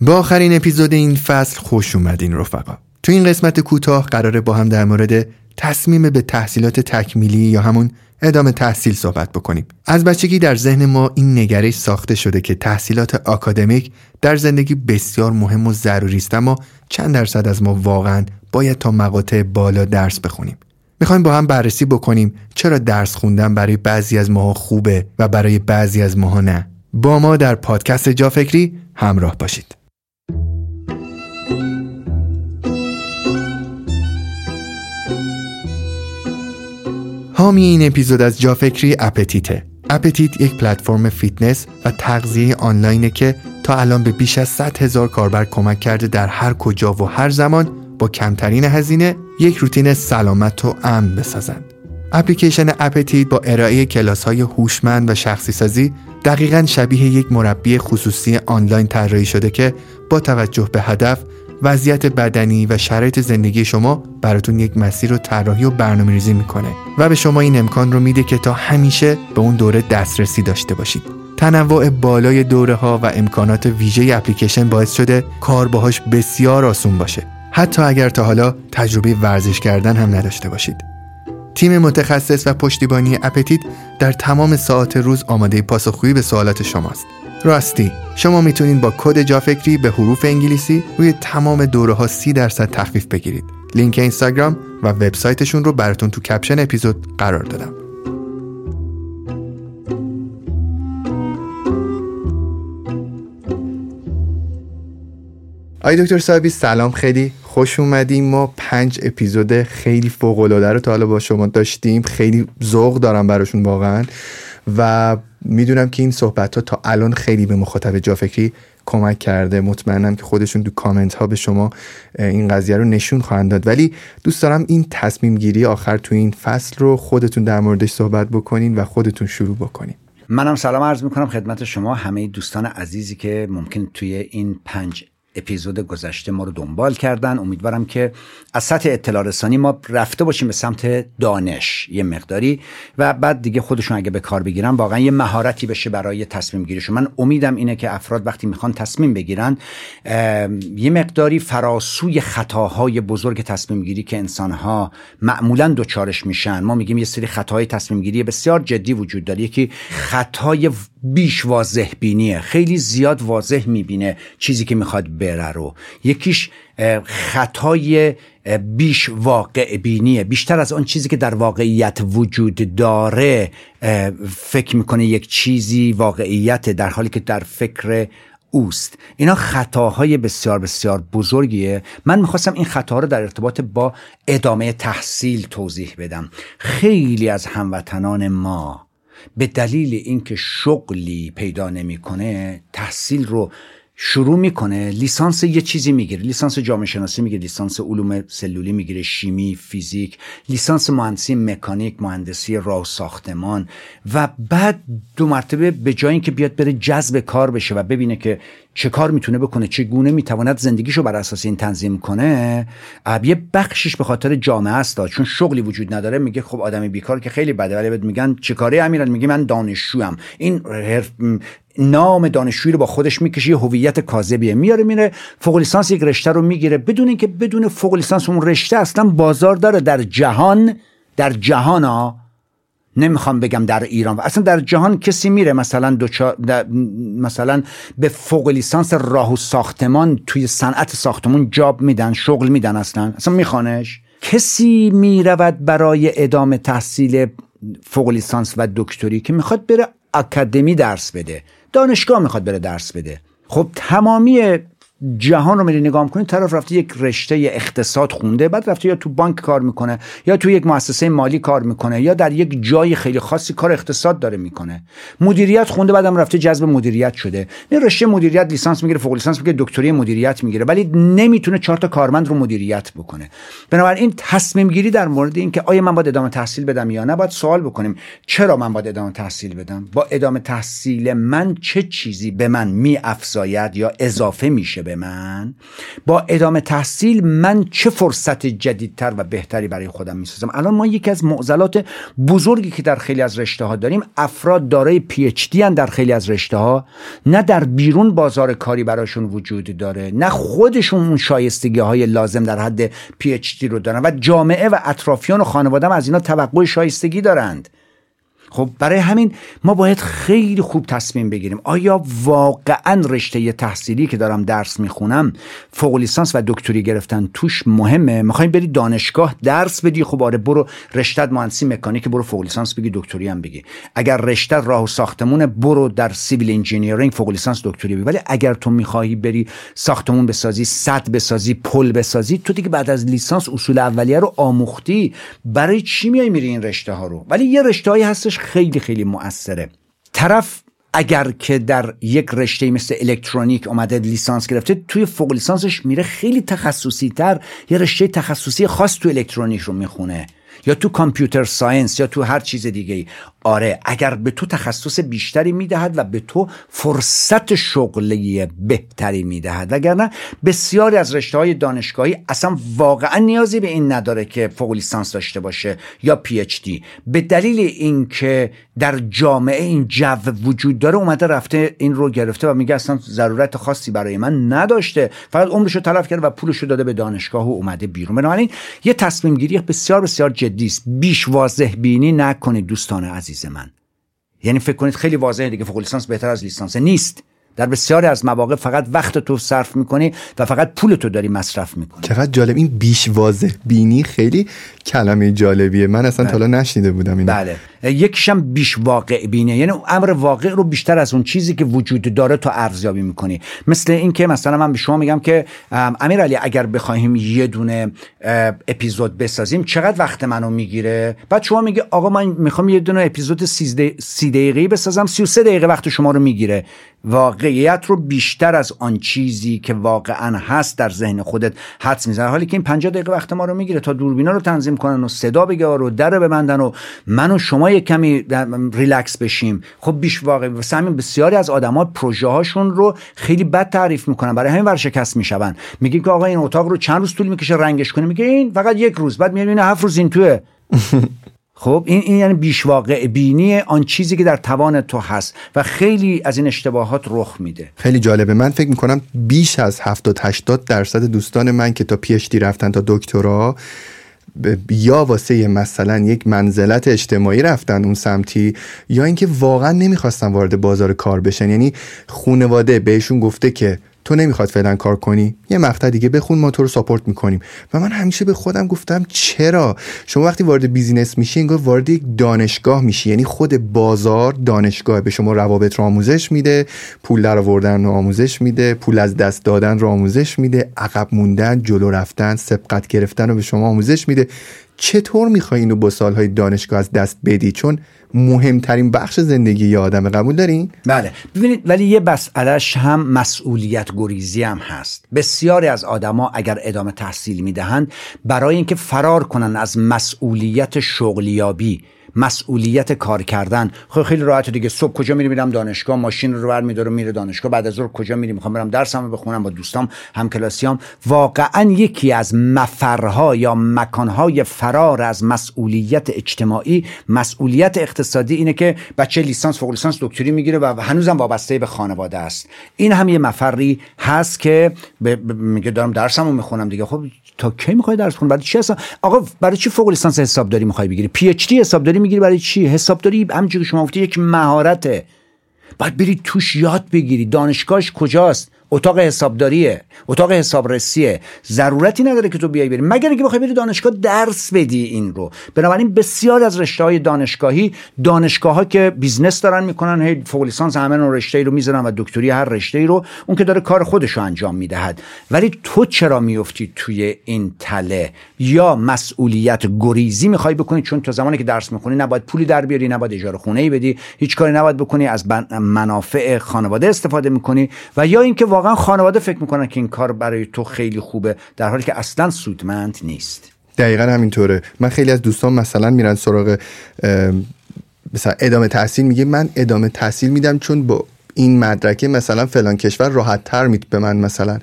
با آخرین اپیزود این فصل خوش اومدین رفقا. تو این قسمت کوتاه قراره با هم در مورد تصمیم به تحصیلات تکمیلی یا همون ادامه تحصیل صحبت بکنیم. از بچگی در ذهن ما این نگرش ساخته شده که تحصیلات آکادمیک در زندگی بسیار مهم و ضروری است اما چند درصد از ما واقعا باید تا مقاطع بالا درس بخونیم. می‌خوایم با هم بررسی بکنیم چرا درس خوندن برای بعضی از ماها خوبه و برای بعضی از ماها نه. با ما در پادکست جا فکری همراه باشید. حامی این اپیزود از جافکری اپتیته اپتیت یک پلتفرم فیتنس و تغذیه آنلاینه که تا الان به بیش از 100 هزار کاربر کمک کرده در هر کجا و هر زمان با کمترین هزینه یک روتین سلامت و امن بسازند. اپلیکیشن اپتیت با ارائه کلاس های هوشمند و شخصی سازی دقیقا شبیه یک مربی خصوصی آنلاین طراحی شده که با توجه به هدف وضعیت بدنی و شرایط زندگی شما براتون یک مسیر رو طراحی و برنامه ریزی می‌کنه و به شما این امکان رو میده که تا همیشه به اون دوره دسترسی داشته باشید. تنوع بالای دوره ها و امکانات ویژه اپلیکیشن باعث شده کار باهاش بسیار آسون باشه. حتی اگر تا حالا تجربه ورزش کردن هم نداشته باشید. تیم متخصص و پشتیبانی اپتیت در تمام ساعت روز آماده پاسخگویی به سوالات شماست. راستی شما می‌تونید با کد جافکری به حروف انگلیسی روی تمام دوره ها سی درصد تخفیف بگیرید. لینک اینستاگرام و وبسایتشون رو براتون تو کپشن اپیزود قرار دادم. آی دکتر صاحبی سلام خیلی خوش اومدیم. ما پنج اپیزود خیلی فوق العاده رو تا حالا با شما داشتیم. خیلی ذوق دارم براشون واقعا. و می‌دونم که این صحبت ها تا الان خیلی به مخاطب جافکری کمک کرده. مطمئنم که خودشون تو کامنت ها به شما این قضیه رو نشون خواهند داد. ولی دوست دارم این تصمیم گیری آخر تو این فصل رو خودتون در موردش صحبت بکنین و خودتون شروع بکنین. منم سلام عرض می‌کنم خدمت شما همه دوستان عزیزی که ممکن توی این پنج اپیزود گذشته ما رو دنبال کردن. امیدوارم که از سطح اطلاع رسانی ما رفته باشیم به سمت دانش یه مقداری. و بعد دیگه خودشون اگه به کار بگیرن واقعا یه مهارتی بشه برای تصمیم گیریشون. من امیدم اینه که افراد وقتی می‌خوان تصمیم بگیرن یه مقداری فراسوی خطاهای بزرگ تصمیم گیری که انسانها معمولا دوچارش میشن. ما میگیم یه سری خطاهای تصمیم گیری بسیار جدی وجود داره. یکی خطای بیش واضح بینیه خیلی زیاد واضح می‌بینه چیزی که می‌خواد بره رو. یکیش خطای بیش واقع بینیه. بیشتر از آن چیزی که در واقعیت وجود داره فکر می‌کنه یک چیزی واقعیت در حالی که در فکر اوست. اینا خطاهای بسیار بسیار بزرگیه. من می‌خواستم این خطاها رو در ارتباط با ادامه تحصیل توضیح بدم. خیلی از هموطنان ما به دلیل اینکه شغلی پیدا نمی‌کنه تحصیل رو شروع می‌کنه لیسانس یه چیزی می‌گیره. لیسانس جامعه شناسی می‌گیره لیسانس علوم سلولی می‌گیره شیمی فیزیک لیسانس مهندسی مکانیک مهندسی راه ساختمان. و بعد دو مرتبه به جای اینکه بیاد بره جذب کار بشه و ببینه که چه کار می‌تونه بکنه چه گونه می‌تواند زندگیشو بر اساس این تنظیم کنه یه بخشش به خاطر جامعه است چون شغلی وجود نداره میگه خب آدمی بیکار که خیلی بده ولی میگن چه کاره امیران میگه من دانشجوام این نام دانشجویی رو با خودش می‌کشه یه هویت کاذبیه. میاره میره فوق لیسانس یک رشته رو می‌گیره. بدون اینکه بدون فوق لیسانس اون رشته اصلا بازار داره. در جهان در جهان ها نمی‌خوام بگم در ایران. اصلا در جهان کسی میره مثلا مثلا به فوق لیسانس راه و ساختمان توی صنعت ساختمون جاب میدن شغل میدن اصلا. اصلا میخوانش؟ کسی می‌رود برای ادامه تحصیل فوق لیسانس و دکتری که می‌خواد بره اکادمی درس بده. دانشگاه می‌خواد بره درس بده. خب تمامی جهان رو میری نگاه می‌کنی طرف رفته یک رشته اقتصاد خونده بعد رفته یا تو بانک کار می‌کنه یا تو یک مؤسسه مالی کار می‌کنه یا در یک جای خیلی خاصی کار اقتصاد داره می‌کنه. مدیریت خونده بعدم رفته جذب مدیریت شده. این رشته مدیریت لیسانس می‌گیره فوق لیسانس می‌گیره دکتری مدیریت می‌گیره ولی نمی‌تونه چهار تا کارمند رو مدیریت بکنه. بنابراین تصمیم گیری در مورد اینکه آیا من باید ادامه تحصیل بدم یا نه باید سوال بکنیم. چرا من باید ادامه تحصیل بدم؟ با ادامه تحصیل من چه چیزی به من میافزاید یا اضافه میشه جالب من. با ادامه تحصیل من چه فرصت جدیدتر و بهتری برای خودم می‌سازم؟ الان ما یکی از معضلات بزرگی که در خیلی از رشته ها داریم افراد دارای پی اچ دی در خیلی از رشته ها نه در بیرون بازار کاری براشون وجود داره نه خودشون اون شایستگی های لازم در حد پی اچ دی رو دارن و جامعه و اطرافیان و خانوادم از اینا توقع شایستگی دارند. خب برای همین ما باید خیلی خوب تصمیم بگیریم. آیا واقعا رشته تحصیلی که دارم درس می‌خونم فوق لیسانس و دکتری گرفتن توش مهمه؟ می‌خوایم بری دانشگاه درس بدی؟ خب آره برو رشته مهندسی مکانیک برو فوق لیسانس بگی دکتری هم بگی. اگر رشته راه و ساختمون برو در civil engineering فوق لیسانس دکتری بگی. ولی اگر تو می‌خواهی بری ساختمون بسازی سد بسازی پل بسازی تو دیگه بعد از لیسانس اصول اولیه رو آموختی. برای چی میای میری این رشته ها رو؟ ولی یه رشته هایی هستش خیلی خیلی مؤثره. طرف اگر که در یک رشته مثل الکترونیک اومده لیسانس گرفته توی فوق لیسانسش میره خیلی تخصصی تر یه رشته تخصصی خاص تو الکترونیک رو می‌خونه. یا تو computer science یا تو هر چیز دیگه ای آره اگر به تو تخصص بیشتری می‌دهد و به تو فرصت شغلی بهتری می‌دهد. وگرنه بسیاری از رشته های دانشگاهی اصلا واقعا نیازی به این نداره که فوق لیسانس داشته باشه یا PhD به دلیل اینکه در جامعه این جو وجود داره اومده رفته این رو گرفته و میگه اصلا ضرورت خاصی برای من نداشته. فقط عمرش رو تلف کرده و پولش رو داده به دانشگاه و اومده بیرون. بنابراین یه تصمیم گیری بسیار بسیار جدی است. بیش واضح بینی نکنید دوستان عزیز. من. یعنی فکر کنید خیلی واضحه دیگه فوق لیسانس بهتر از لیسانس. نیست. در بسیاری از مواقع فقط وقت تو صرف می‌کنی و فقط پول تو داری مصرف می‌کنی. چقدر جالب. این بیش واضح بینی خیلی کلمه جالبیه. من اصلا بله. تا نشنیده بودم اینو. بله. یکیشم بیش واقع بینه یعنی امر واقع رو بیشتر از اون چیزی که وجود داره تو ارزیابی می‌کنی. مثل اینکه مثلا من به شما میگم که امیر علی اگر بخوایم یه دونه اپیزود بسازیم چقدر وقت منو می‌گیره؟ بعد شما میگه آقا من می‌خوام یه دونه اپیزود 30 دقیقه‌ای بسازم 33 دقیقه وقت شما رو می‌گیره. واقعیت رو بیشتر از آن چیزی که واقعا هست در ذهن خودت حدس می‌زنه حالی که این 50 دقیقه وقت ما رو می‌گیره تا دوربینا رو تنظیم کنن و صدا بگه رو در ببندن و من و شما یه کمی ریلکس بشیم. خب بیش واقعی واسه همین بسیاری از آدما پروژه هاشون رو خیلی بد تعریف می‌کنن. برای همین ورشکست میشون. میگه که آقا این اتاق رو چند روز طول می‌کشه رنگش کنه میگه این فقط یک روز. بعد میاد هفت روز این توه. خب این, این یعنی بیش واقع بینی آن چیزی که در توان تو هست و خیلی از این اشتباهات رخ میده. خیلی جالبه. من فکر می‌کنم بیش از 70 80 درصد دوستان من که تا PhD رفتن تا دکترا یا واسه مثلا یک منزلت اجتماعی رفتن اون سمتی یا اینکه واقعا نمی‌خواستن وارد بازار کار بشن. یعنی خونواده بهشون گفته که تو نمی‌خواد فعلا کار کنی؟ یه مقطع دیگه بخون ما تو رو support می‌کنیم. و من همیشه به خودم گفتم چرا؟ شما وقتی وارد business میشی انگار وارد یک دانشگاه میشی. یعنی خود بازار دانشگاه به شما روابط رو آموزش میده پول در آوردن رو آموزش میده پول از دست دادن رو آموزش میده عقب موندن جلو رفتن سبقت گرفتن رو به شما آموزش میده. چطور می‌خوای اینو با سالهای دانشگاه از دست بدی؟ چون مهمترین بخش زندگی یه آدم قبول دارین؟ بله. ببینید ولی یه مسئلهش هم مسئولیت گریزی هم هست. بسیاری از آدما اگر ادامه تحصیل می‌دهند برای اینکه فرار کنن از مسئولیت شغلیابی مسئولیت کار کردن. خب خیلی راحت دیگه. صبح کجا میری میرم دانشگاه؟ ماشین رو بر میدارم میره دانشگاه. بعد از ظهر کجا میری؟ می‌خوام برم درسمو بخونم با دوستام هم کلاسیام واقعا یکی از مفرها یا مکانهای فرار از مسئولیت اجتماعی مسئولیت اقتصادی اینه که بچه لیسانس فوق لیسانس دکتری می‌گیره و هنوزم وابسته به خانواده است. این هم یه مفری هست که میگه دارم درسمو می‌خونم دیگه. خب تا کی می‌خوای درس کنی برای چی هستن آقا برای چی فوق لیسانس حسابداری می‌خوای بگیری؟ PhD حسابداری می‌گیری برای چی؟ حسابداری همونجوری که شما گفتی یک مهارته. باید بری توش یاد بگیری دانشگاهش کجاست؟ اتاق حسابداریه اتاق حسابرسیه. ضرورتی نداره که تو بیای بری. مگر اینکه بخوای بری دانشگاه درس بدی این رو. بنابراین بسیار از رشته های دانشگاهی دانشگاه ها که business دارن می‌کنن هی فوق لیسانس همه اون رشته ای رو می‌ذارن و دکتری هر رشته ای رو اون که داره کار خودش رو انجام می‌دهد. ولی تو چرا میفتی توی این تله؟ یا مسئولیت گریزی می‌خوای بکنی؟ چون تا زمانی که درس می‌خونی نباید پولی در بیاری نباید اجاره خونه ای بدی هیچ کاری نباید بکنی از منافع خانواده استفاده می‌کنی و یا اینکه واقعا خانواده فکر می‌کنن که این کار برای تو خیلی خوبه در حالی که اصلا سودمند نیست. دقیقا همینطوره. من خیلی از دوستان مثلا میرن سراغ مثلا ادامه تحصیل میگه من ادامه تحصیل میدم چون با این مدرکه مثلا فلان کشور راحت تر میت به من مثلا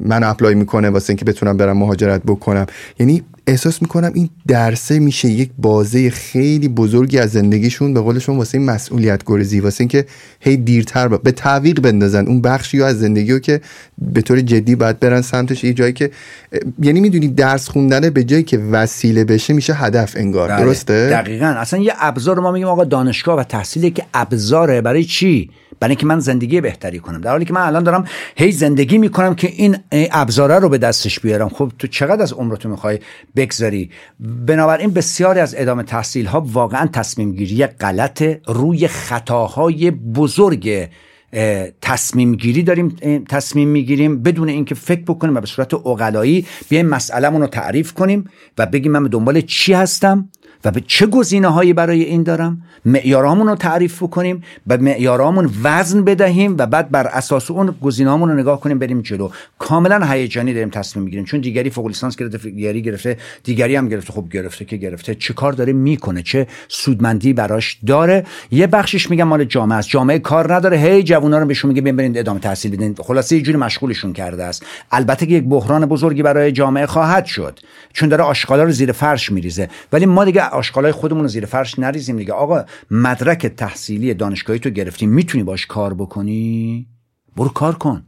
من اپلای می‌کنه واسه اینکه بتونم برم مهاجرت بکنم. یعنی احساس می‌کنم این درسه میشه یک بازه خیلی بزرگی از زندگیشون به قولشون واسه این مسئولیت گریزی واسه اینکه هی دیرتر با... به تعویق بندازن اون بخشی از زندگی رو که به طور جدی باید برن سمتش. یه جایی که یعنی می‌دونی درس خوندن به جایی که وسیله بشه میشه هدف انگار. بله. درسته؟ دقیقا. اصلا یه ابزار ما میگیم آقا دانشگاه و تحصیلی که ابزاره برای چی؟ برای اینکه من زندگی بهتری کنم. در حالی که من الان دارم هی زندگی می‌کنم که این ابزاره رو به دستش بیارم. خب تو چقدر از عمرتو می‌خوای بگذاری. بنابراین بسیاری از ادامه تحصیل ها واقعا تصمیم گیری غلط. روی خطاهای بزرگ تصمیم گیری داریم تصمیم می‌گیریم. بدون اینکه فکر بکنیم و به صورت اقلایی بیایم مسئلهمون رو تعریف کنیم و بگیم من دنبال چی هستم. و به چه گزینه هایی برای این دارم؟ معیارامون رو تعریف بکنیم به معیارامون وزن بدهیم و بعد بر اساس اون گزینه‌هامون رو نگاه کنیم بریم جلو. کاملا هیجانی داریم تصمیم می‌گیریم. چون دیگری فوق لیسانس گرفته دیگری گرفته دیگری هم گرفته. خب گرفته که گرفته. چه کار داره؟ می‌کنه. چه سودمندی براش داره؟ یه بخشش میگم مال جامعه است. جامعه کار نداره. هی جوونا رو بهشون میگه برید ادامه تحصیل بدین. خلاصه یه جوری مشغولشون کرده است. البته که یک بحران بزرگی برای جامعه خواهد شد. چون داره آشغالا رو زیر فرش میریزه. ولی ما دیگه آشغالای خودمون رو زیر فرش نریزیم دیگه. آقا مدرک تحصیلی دانشگاهی تو گرفتی می‌تونی باش کار بکنی؟ برو کار کن.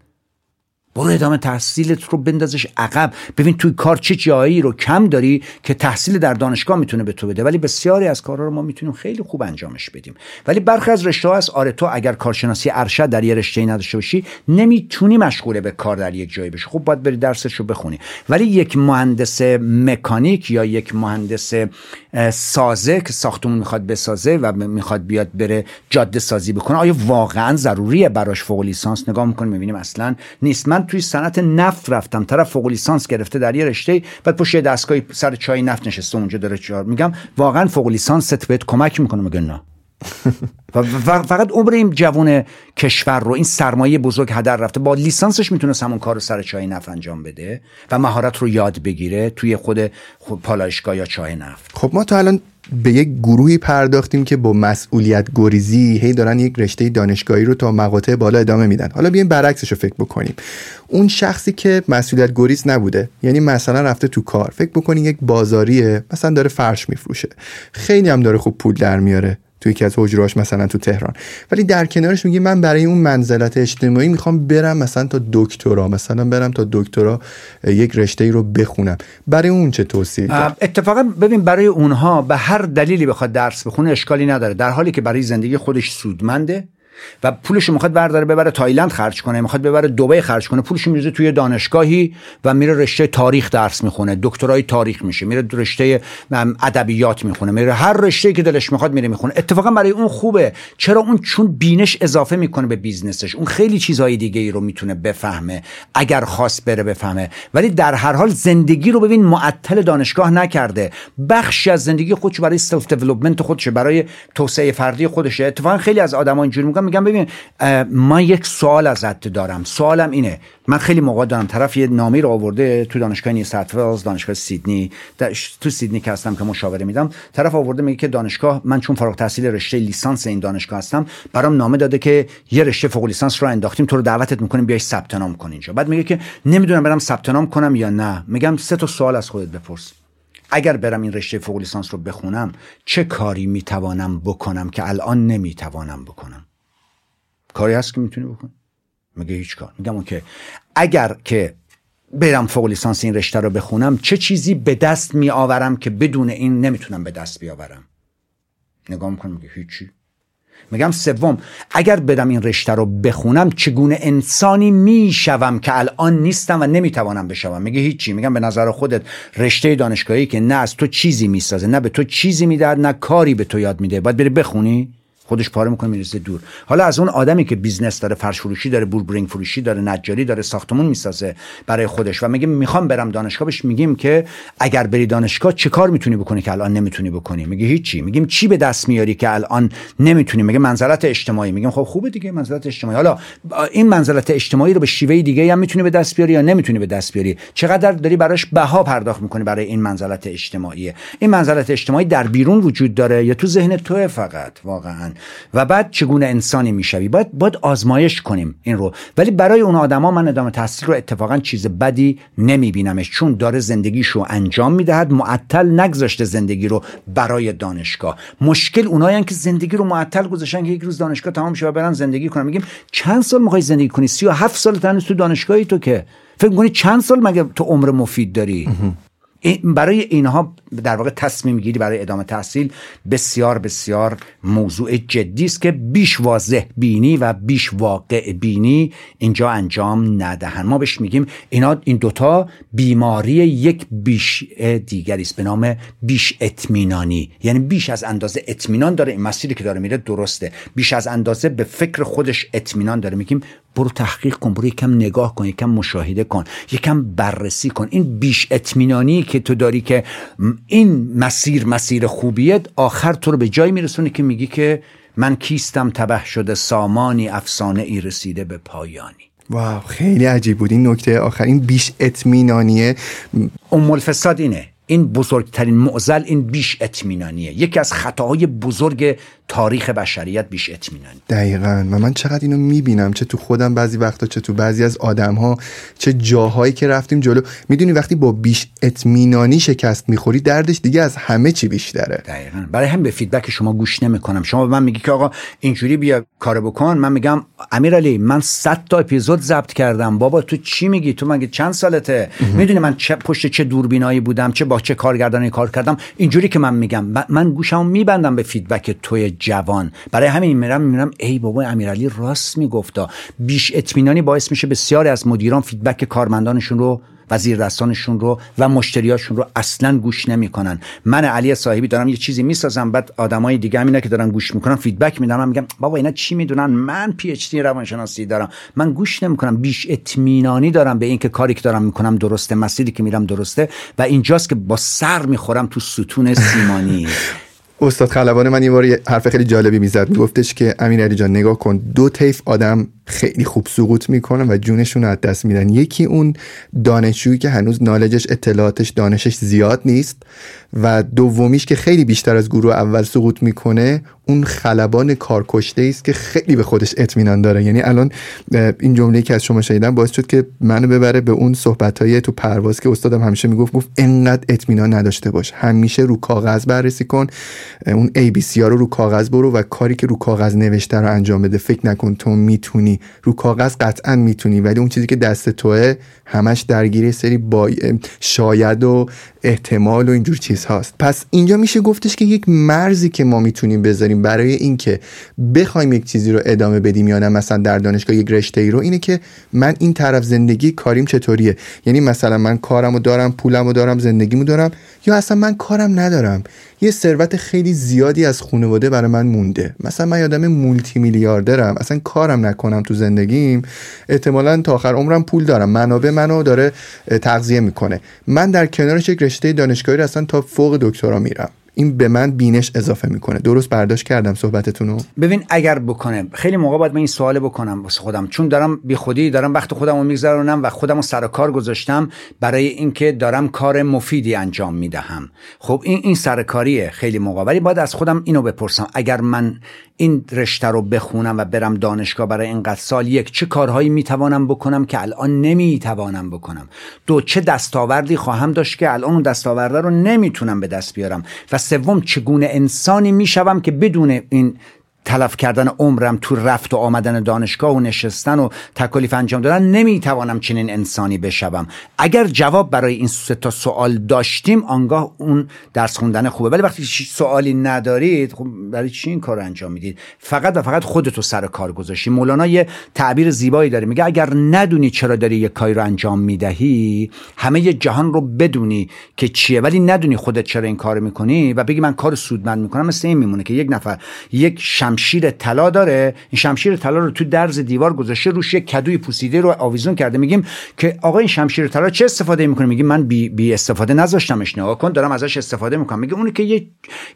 برو ادامه تحصیلت رو بندازش عقب. ببین توی کار چه جایی رو کم داری که تحصیل در دانشگاه می‌تونه به تو بده. ولی بسیاری از کارها رو ما می‌تونیم خیلی خوب انجامش بدیم. ولی برخی از رشته ها هست آره تو اگر کارشناسی ارشد در یه رشته نداشته باشی نمی‌تونی مشغوله به کار در یک جایی بشی. خب باید بری درسش رو بخونی. ولی یک مهندس مکانیک یا یک مهندس سازه که ساختمون می‌خواد بسازه و می‌خواد بیاد بره جاده سازی بکنه آیا واقعا ضروریه براش فوق لیسانس؟ نگاه می‌کنیم می‌بینیم اصلا نیست. من توی صنعت نفت رفتم. طرف فوق لیسانس گرفته در یه رشته بعد پشت دستگاه سر چای نفت نشسته اونجا داره چهار میگم. واقعا فوق لیسانس بهت کمک می‌کنه. میگه نه؟ فقط عمر این جوون کشور رو این سرمایه بزرگ هدر رفته با لیسانسش می‌تونه همون کار رو سر چای نفت انجام بده و مهارت رو یاد بگیره توی خود, خود پالایشگاه یا چای نفت. خب ما تا الان به یک گروهی پرداختیم که با مسئولیت گریزی هی دارن یک رشته دانشگاهی رو تا مقاطع بالا ادامه میدن. حالا بیایم برعکسش رو فکر بکنیم. اون شخصی که مسئولیت گریز نبوده یعنی مثلا رفته تو کار فکر بکنی یک بازاریه مثلا داره فرش میفروشه. خیلی هم داره خوب پول در میاره. تو یکی از حجراش مثلا تو تهران. ولی در کنارش میگه من برای اون منزلت اجتماعی می‌خوام برم مثلا تا دکترا مثلا برم تا دکترا یک رشته ای رو بخونم. برای اون چه توصیه اتفاقا ببین برای اونها به هر دلیلی بخواد درس بخونه اشکالی نداره در حالی که برای زندگی خودش سودمنده. و پولش می‌خواد برداره ببره تایلند خرج کنه می‌خواد ببره دبی خرج کنه پولش میریزه توی دانشگاهی و میره رشته تاریخ درس می‌خونه دکترای تاریخ میشه میره رشته ادبیات می‌خونه میره هر رشته که دلش می‌خواد میره می‌خونه. اتفاقا برای اون خوبه. چرا اون؟ چون بینش اضافه می‌کنه به business ش. اون خیلی چیزهای دیگه ای رو می‌تونه بفهمه اگر خواست بره بفهمه. ولی در هر حال زندگی رو ببین معطل دانشگاه نکرده. بخشی از زندگی خودش برای سلف دیولپمنت خودشه برای توسعه فردی خودشه. اتفاقا خیلی از آدما اینجوری میگم ببین من یک سوال ازت دارم. سوالم اینه من خیلی موقع دارم طرف یه نامی رو آورده تو دانشگاه نیست دانشگاه سیدنی تو سیدنی که هستم که مشاوره میدم طرف آورده میگه که دانشگاه من چون فارغ تحصیل رشته لیسانس این دانشگاه هستم برام نامه داده که یه رشته فوق لیسانس رو انداختیم تو رو دعوتت می‌کنیم بیای ثبت نام کن اینجا. بعد میگه که نمی‌دونم برم ثبت نام کنم یا نه. میگم سه تا سوال از خودت بپرس. اگر برم این رشته فوق لیسانس رو بخونم چه کاری می‌توانم بکنم که الان نمی‌توانم بکنم؟ کاری هست که می‌تونی بکنی؟ میگه هیچ کار. میگم که اگر که برم فوق لیسانس این رشته رو بخونم چه چیزی به دست می آورم که بدون این نمی‌تونم به دست بیاورم؟ نگاه می‌کنم میگه هیچی. میگم سوم اگر بدم این رشته رو بخونم چگونه انسانی می‌شوم که الان نیستم و نمی‌توانم بشوم؟ میگه هیچی. میگم به نظر خودت رشته دانشگاهی که نه از تو چیزی می‌سازه نه به تو چیزی می‌دهد نه کاری به تو یاد میده. باید بری بخونی؟ خودش پاره می‌کنه می‌ریزه دور. حالا از اون آدمی که business داره فرش فروشی داره بلبرینگ فروشی داره نجاری داره ساختمون می‌سازه برای خودش و میگه می‌خوام برم دانشگاه بهش میگیم که اگر بری دانشگاه چه کار می‌تونی بکنی که الان نمی‌تونی بکنی؟ میگه هیچی. میگیم چی به دست میاری که الان نمی‌تونی؟ میگه منزلت اجتماعی. میگیم خب خوبه دیگه منزلت اجتماعی. حالا این منزلت اجتماعی رو به شیوه دیگه هم می‌تونی به دست بیاری یا نمی‌تونی به دست بیاری؟ چقدر داری براش بها پرداخت می‌کنی برای این منزلت اجتماعی؟ این منزلت اجتماعی در بیرون وجود داره یا تو ذهن تو فقط؟ واقعا. و بعد چگونه انسانی می‌شوی؟ باید باید آزمایش کنیم این رو. ولی برای اون آدما من ادامه تحصیل رو اتفاقا چیز بدی نمیبینمش چون داره زندگیشو انجام می‌دهد معطل نگذاشته زندگی رو برای دانشگاه. مشکل اونایی که زندگی رو معطل گذاشتن که یک روز دانشگاه تمام شه برن زندگی کنن. میگیم چند سال می‌خوای زندگی کنی؟ 37 سال تنش تو دانشگاهی تو که. فکر می‌کنی چند سال مگه تو عمر مفید داری؟ برای اینها در واقع تصمیم گیری برای ادامه تحصیل بسیار بسیار موضوع جدی است که بیش واضح بینی و بیش واقع بینی اینجا انجام ندهند. ما بهش میگیم اینا این دوتا بیماری یک بیش دیگری است به نام بیش اطمینانی. یعنی بیش از اندازه اطمینان داره. این مسیری که داره میره درسته. بیش از اندازه به فکر خودش اطمینان داره. میگیم برو تحقیق کن برو یکم نگاه کن یکم مشاهده کن یکم بررسی کن. این بیش اطمینانی که تو داری که این مسیر مسیر خوبیه آخر تو رو به جایی میرسونه که میگی که من کیستم تبه شده سامانی افسانه ای رسیده به پایانی. واو خیلی عجیب بود. این نکته آخر این بیش اطمینانیه. ام الفساد اینه. این بزرگترین معزل این بیش اطمینانیه. یکی از خطاهای بزرگ تاریخ بشریت بیش اطمینانی. دقیقا. و من چقدر اینو می‌بینم چه تو خودم بعضی وقتا چه تو بعضی از آدم ها چه جاهایی که رفتیم جلو. می‌دونی وقتی با بیش اطمینانی شکست می‌خوری دردش دیگه از همه چی بیشتره. دقیقا. برای هم به فیدبک شما گوش نمی‌کنم. شما به من میگی که آقا اینجوری بیا کار بکن. من میگم امیرعلی من 100 تا اپیزود ضبط کردم. بابا تو چی میگی؟ تو مگه چند سالته؟ می‌دونی من چه پشت چه دوربینایی بودم چه با چه کارگردانی کار کردم؟ اینجوری که من میگم. من گوشمو میبندم به feedback توی جوان. برای همین میرم میرم ای بابا امیرعلی راست میگفتا. بیش اطمینانی باعث میشه بسیاری از مدیران feedback کارمندانشون رو وزیر دستانشون رو و مشتریاشون رو اصلا گوش نمی‌کنن. من علی صاحبی دارم یه چیزی می‌سازم بعد آدمای دیگه همینا که دارن گوش می‌کنن feedback میدن من میگم بابا اینا چی می‌دونن؟ من PhD روانشناسی دارم. من گوش نمی‌کنم. بیش اطمینانی دارم به اینکه کاری که دارم می‌کنم درسته مسیری که میرم درسته. و اینجاست که با سر می‌خورم تو ستون سیمانی. استاد خلبان من یه بار حرف خیلی جالبی می‌زد. میگفتش که امین علی جان نگاه کن دو طیف آدم خیلی خوب سقوط می‌کنن و جونشون از دست میدن. یکی اون دانشجویی که هنوز نالجش اطلاعاتش دانشش زیاد نیست و دومیش که خیلی بیشتر از گروه اول سقوط می‌کنه اون خلبان کارکشته است که خیلی به خودش اطمینان داره. یعنی الان این جمله که از شما شنیدم باعث شد که منو ببره به اون صحبت های تو پرواز که استادم همیشه می‌گفت گفت انقدر اطمینان نداشته باش. همیشه رو کاغذ بررسی کن اون ABC ها رو رو کاغذ برو و کاری که رو کاغذ نوشته رو انجام بده. فکر نکن تو می‌تونی رو کاغذ قطعا می‌تونی. ولی اون چیزی که دست توه همش درگیری سری با شاید و احتمال و اینجور چیز هاست پس اینجا میشه گفتش که یک مرزی که ما می‌تونیم بذاریم برای اینکه بخوایم یک چیزی رو ادامه بدیم یا نه مثلا در دانشگاه یک رشته ای رو اینه که من این طرف زندگی کاریم چطوریه؟ یعنی مثلا من کارمو دارم پولمو دارم زندگیمو دارم یا اصلا من کارم ندارم؟ یه ثروت خیلی زیادی از خانواده برای من مونده. مثلا من یادم مولتی میلیاردرم اصلا کارم نکنم تو زندگیم. احتمالا تا آخر عمرم پول دارم. منابع منو داره تغذیه می‌کنه. من در کنارش یک رشته دانشگاهی اصلا تا فوق دکترا میرم. این به من بینش اضافه می‌کنه. درست برداشت کردم صحبتتون رو ببین اگر بکنه خیلی موقع باید من این سوال بکنم واسه خودم. چون دارم بی خودی دارم وقت خودم رو میگذرونم و خودم رو سر کار گذاشتم برای اینکه دارم کار مفیدی انجام می‌دهم. خب این این سرکاریه خیلی موقع. ولی باید از خودم اینو بپرسم. اگر من این رشته رو بخونم و برم دانشگاه برای اینقدر سال یک چه کارهایی می‌توانم بکنم که الان نمی‌توانم بکنم؟ دو چه دستاوردی خواهم داشت که الان اون دستاورده رو نمی‌تونم به دست بیارم؟ و سوم چگونه انسانی می‌شوم که بدون این تلف کردن عمرم تو رفت و آمدن دانشگاه و نشستن و تکالیف انجام دادن نمی‌توانم چنین انسانی بشوم. اگر جواب برای این سه تا سوال داشتیم آنگاه اون درس خوندن خوبه. ولی وقتی سوالی ندارید خب برای چی این کار انجام می‌دید؟ فقط و فقط خودتو سر کار گذاشتی. مولانا یه تعبیر زیبایی داره. میگه اگر ندونی چرا داری یه کاری رو انجام می‌دهی همه جهان رو بدونی که چیه. ولی ندونی خودت چرا این کار می‌کنی و بگی من کار سودمند می‌کنم مثل این میمونه که یک نفر یک شمشیر طلا داره. این شمشیر طلا رو تو درز دیوار گذاشته روش یک کدوی پوسیده رو آویزون کرده. میگیم که آقا این شمشیر طلا چه استفاده می‌کنه میگیم من بی, بی استفاده نذاشتمش. نگاه کن دارم ازش استفاده می‌کنم. میگه اونی که یه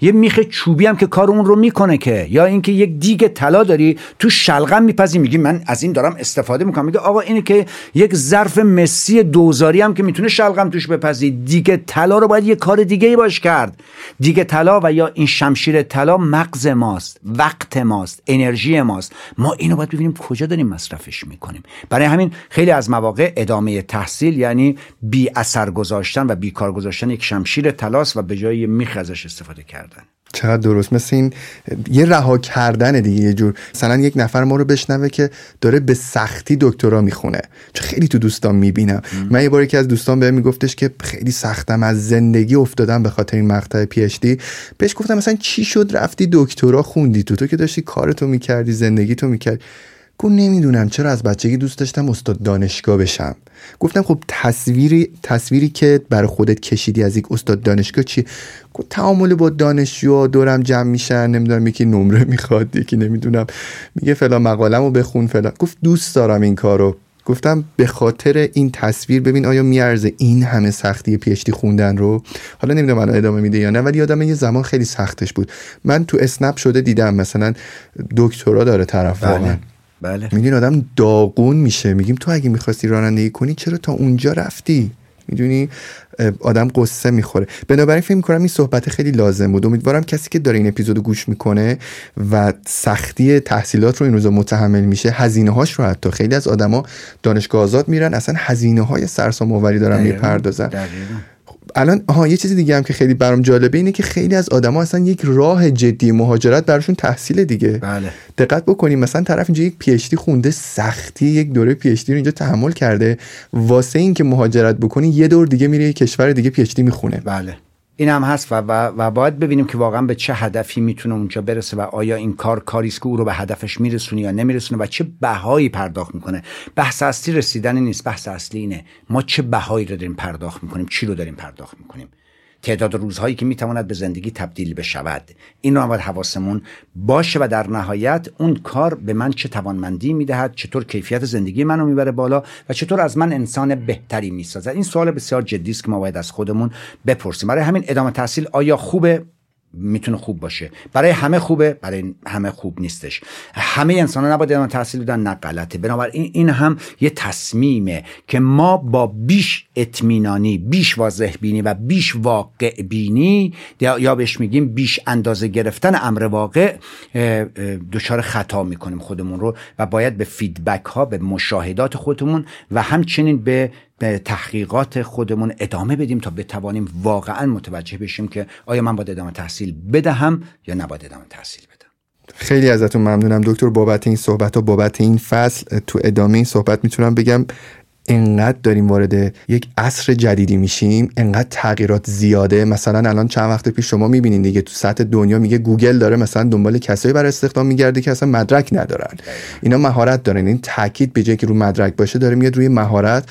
یه میخ چوبی هم که کار اون رو می‌کنه که. یا اینکه یک دیگ طلا داری تو شلغم میپزی. میگی من از این دارم استفاده می‌کنم. میگه آقا اینی که یک ظرف مسی دوزاری هم که می‌تونه شلغم توش بپزی. دیگه طلا رو باید یه کار دیگه ای باش کرد. دیگه طلا و یا این شمشیر طلا مغز ماست. وقت وقت ماست انرژی ماست. ما اینو باید ببینیم کجا داریم مصرفش می‌کنیم. برای همین خیلی از مواقع ادامه تحصیل یعنی بی اثر گذاشتن و بیکار گذاشتن یک شمشیر تلاس و به جای میخ ازش استفاده کردن. چقدر درست. مثل این یه رها کردن دیگه یه جور. مثلا یک نفر ما رو بشنوه که داره به سختی دکترا می‌خونه. چون خیلی تو دوستان می‌بینم. من یه بار که از دوستان بهم میگفتش که خیلی سختم از زندگی افتادم به خاطر این مقطع پی اچ دی بهش گفتم مثلا چی شد؟ رفتی دکترا خوندی تو. تو که داشتی کارتو می‌کردی زندگی تو می‌کردی. گفت نمی‌دونم چرا از بچگی دوست داشتم استاد دانشگاه بشم. گفتم خب تصویری تصویری که برای خودت کشیدی از یک استاد دانشگاه چی گفت تعامل با دانشجو دورم جمع میشن نمی‌دونم یکی نمره می‌خواد یکی نمی‌دونم. میگه فلان مقالمو بخون فلان. گفت دوست دارم این کارو. گفتم به خاطر این تصویر ببین آیا میارزه این همه سختی پی خوندن رو؟ حالا نمی‌دونم الان ادامه میده یا نه ولی یادم یه زمان خیلی سختش بود. من تو اسنپ شده دیدم مثلا دکترا داره طرف واقعا. بله. می‌دونی آدم داغون میشه. میگیم تو اگه می‌خواستی رانندگی کنی چرا تا اونجا رفتی؟ می‌دونی؟ آدم قصه می‌خوره. بنابراین فکر می‌کنم این صحبت خیلی لازم بود. امیدوارم کسی که داره این اپیزودو گوش می‌کنه و سختی تحصیلات رو این روزا متحمل میشه هزینه هاش رو حتی خیلی از آدما دانشگاه آزاد میرن اصلا هزینه های سرسام آوری دارن می‌پردازن الان ها یه چیزی دیگه هم که خیلی برام جالبه اینه که خیلی از آدما اصلا یک راه جدی مهاجرت براشون تحصیل دیگه. بله. دقت بکنیم مثلا طرف اینجا یک PhD خونده سختی یک دوره PhD رو اینجا تحمل کرده واسه اینکه مهاجرت بکنی یه دور دیگه میره یک کشور دیگه PhD می‌خونه. بله. این هم هست و, و, و باید ببینیم که واقعا به چه هدفی می‌تونه اونجا برسه و آیا این کار کاری که او رو به هدفش میرسونه یا نمیرسونه و چه بهایی پرداخت می‌کنه. بحث اصلی رسیدن نیست بحث اصلی اینه. ما چه بهایی رو داریم پرداخت می‌کنیم؟ چی رو داریم پرداخت می‌کنیم؟ تعداد روزهایی که می‌تواند به زندگی تبدیل بشود. این رو باید حواسمون باشه و در نهایت اون کار به من چه توانمندی می‌دهد چطور کیفیت زندگی منو می‌بره بالا و چطور از من انسان بهتری می‌سازد. این سوال بسیار جدی است که ما باید از خودمون بپرسیم. برای همین ادامه تحصیل آیا خوبه؟ می‌تونه خوب باشه. برای همه خوبه برای همه خوب نیستش. همه انسان ها نباید ادامه تحصیل بدن نه غلطه. بنابراین این هم یه تصمیمه که ما با بیش اطمینانی بیش واضح بینی و بیش واقع بینی یا بهش میگیم بیش اندازه گرفتن امر واقع دچار خطا می‌کنیم خودمون رو و باید به فیدبک ها به مشاهدات خودمون و همچنین به به تحقیقات خودمون ادامه بدیم تا بتوانیم واقعا متوجه بشیم که آیا من باید ادامه تحصیل بدهم یا نباید ادامه تحصیل بدم. خیلی ازتون ممنونم. دکتر بابت این صحبت و بابت این فصل تو ادامه این صحبت می‌تونم بگم انقدر داریم وارد یک عصر جدیدی میشیم انقدر تغییرات زیاده. مثلا الان چند وقت پیش شما می‌بینین دیگه تو سطح دنیا میگه گوگل داره مثلا دنبال کسایی برای استخدام میگرده که اصلا مدرک ندارن. اینا مهارت دارن. این تاکید به جای که رو مدرک باشه داره میاد روی مهارت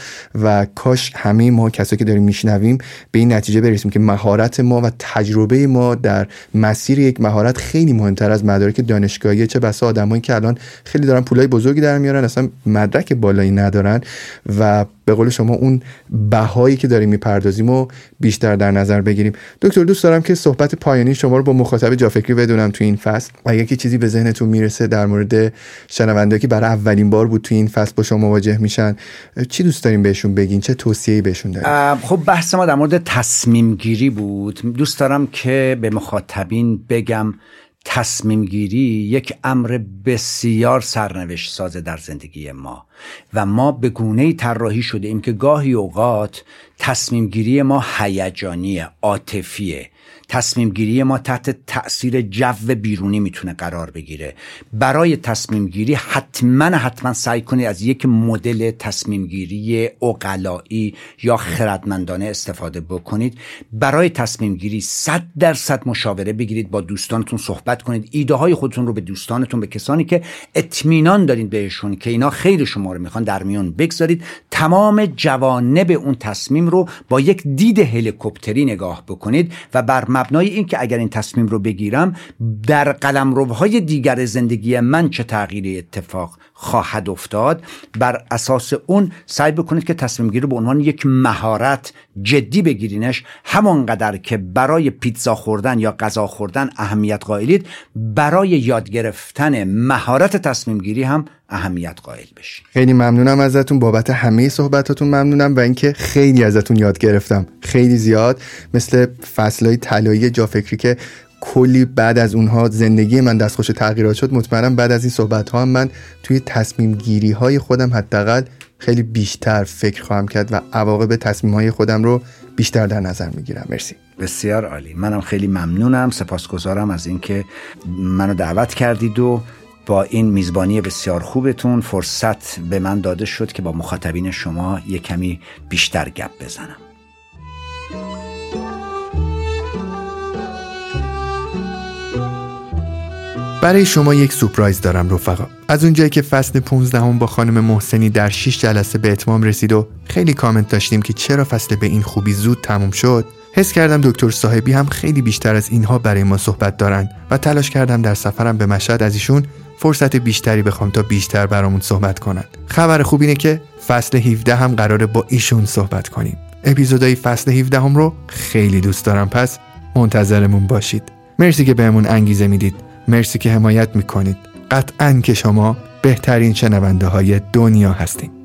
و کاش همه ما کسایی که داریم میشنویم به این نتیجه برسیم که مهارت ما و تجربه ما در مسیر یک مهارت خیلی مهمتر از مدارک دانشگاهی. چه بسا آدمایی که الان خیلی دارن پولای بزرگی در میارن اصلا مدرک بالایی ندارن و به قول شما اون بهایی که داریم می‌پردازیم و بیشتر در نظر بگیریم. دکتر دوست دارم که صحبت پایانی شما رو با مخاطب جافکری بدونم تو این فصل و اگه چیزی به ذهنتون می‌رسه در مورد شنونده که برای اولین بار بود تو این فصل با شما مواجه میشن. چی دوست داریم بهشون بگین؟ چه توصیه‌ای بهشون داریم؟ خب بحث ما در مورد تصمیم گیری بود. دوست دارم که به مخاطبین بگم تصمیم گیری یک امر بسیار سرنوشت سازه در زندگی ما و ما به گونه طراحی شده ایم که گاهی اوقات تصمیم گیری ما هیجانیه عاطفیه. تصمیم گیری ما تحت تاثیر جو بیرونی می‌تونه قرار بگیره. برای تصمیم گیری حتما حتما سعی کنید از یک مدل تصمیم گیری اقلایی یا خردمندانه استفاده بکنید. برای تصمیم گیری صد درصد مشاوره بگیرید با دوستانتون صحبت کنید. ایده های خودتون رو به دوستانتون به کسانی که اطمینان دارید بهشون که اینا خیر شما رو می‌خوان در میون بگذارید. تمام جوانب اون تصمیم رو با یک دید هلیکوپتری نگاه بکنید و بر مبنای این که اگر این تصمیم رو بگیرم در قلمروهای دیگر زندگی من چه تغییری اتفاق خواهد افتاد. بر اساس اون سعی بکنید که تصمیم گیری به عنوان یک مهارت جدی بگیرینش. همانقدر که برای پیتزا خوردن یا غذا خوردن اهمیت قائلید برای یاد گرفتن مهارت تصمیم گیری هم اهمیت قائل بشین. خیلی ممنونم ازتون. بابت همه صحبتاتون ممنونم و اینکه خیلی ازتون یاد گرفتم. خیلی زیاد. مثل فصلهای طلایی جا فکری که کلی بعد از اونها زندگی من دستخوش تغییرات شد. مطمئنم بعد از این صحبت ها هم من توی تصمیم گیری های خودم حداقل خیلی بیشتر فکر خواهم کرد و عواقب تصمیم های خودم رو بیشتر در نظر می‌گیرم. مرسی. بسیار عالی. منم خیلی ممنونم. سپاسگزارم از اینکه منو دعوت کردید و با این میزبانی بسیار خوبتون فرصت به من داده شد که با مخاطبین شما یه کمی بیشتر گپ بزنم. برای شما یک سپرایز دارم رفقا. از اونجایی که فصل 15 هم با خانم محسنی در 6 جلسه به اتمام رسید و خیلی کامنت داشتیم که چرا فصل به این خوبی زود تموم شد حس کردم دکتر صاحبی هم خیلی بیشتر از اینها برای ما صحبت دارن و تلاش کردم در سفرم به مشهد از ایشون فرصت بیشتری بخوام تا بیشتر برامون صحبت کنن. خبر خوب اینه که فصل 17 هم قراره با ایشون صحبت کنیم. اپیزودهای فصل 17 هم رو خیلی دوست دارم پس منتظرمون باشید. مرسی که بهمون انگیزه می‌دید. مرسی که حمایت می‌کنید. قطعا که شما بهترین شنونده های دنیا هستید